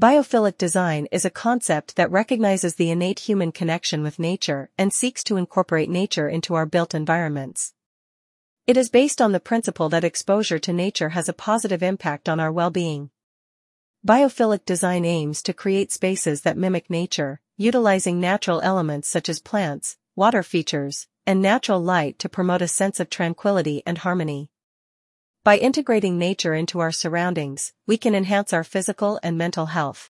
Biophilic design is a concept that recognizes the innate human connection with nature and seeks to incorporate nature into our built environments. It is based on the principle that exposure to nature has a positive impact on our well-being. Biophilic design aims to create spaces that mimic nature, utilizing natural elements such as plants, water features, and natural light to promote a sense of tranquility and harmony. By integrating nature into our surroundings, we can enhance our physical and mental health.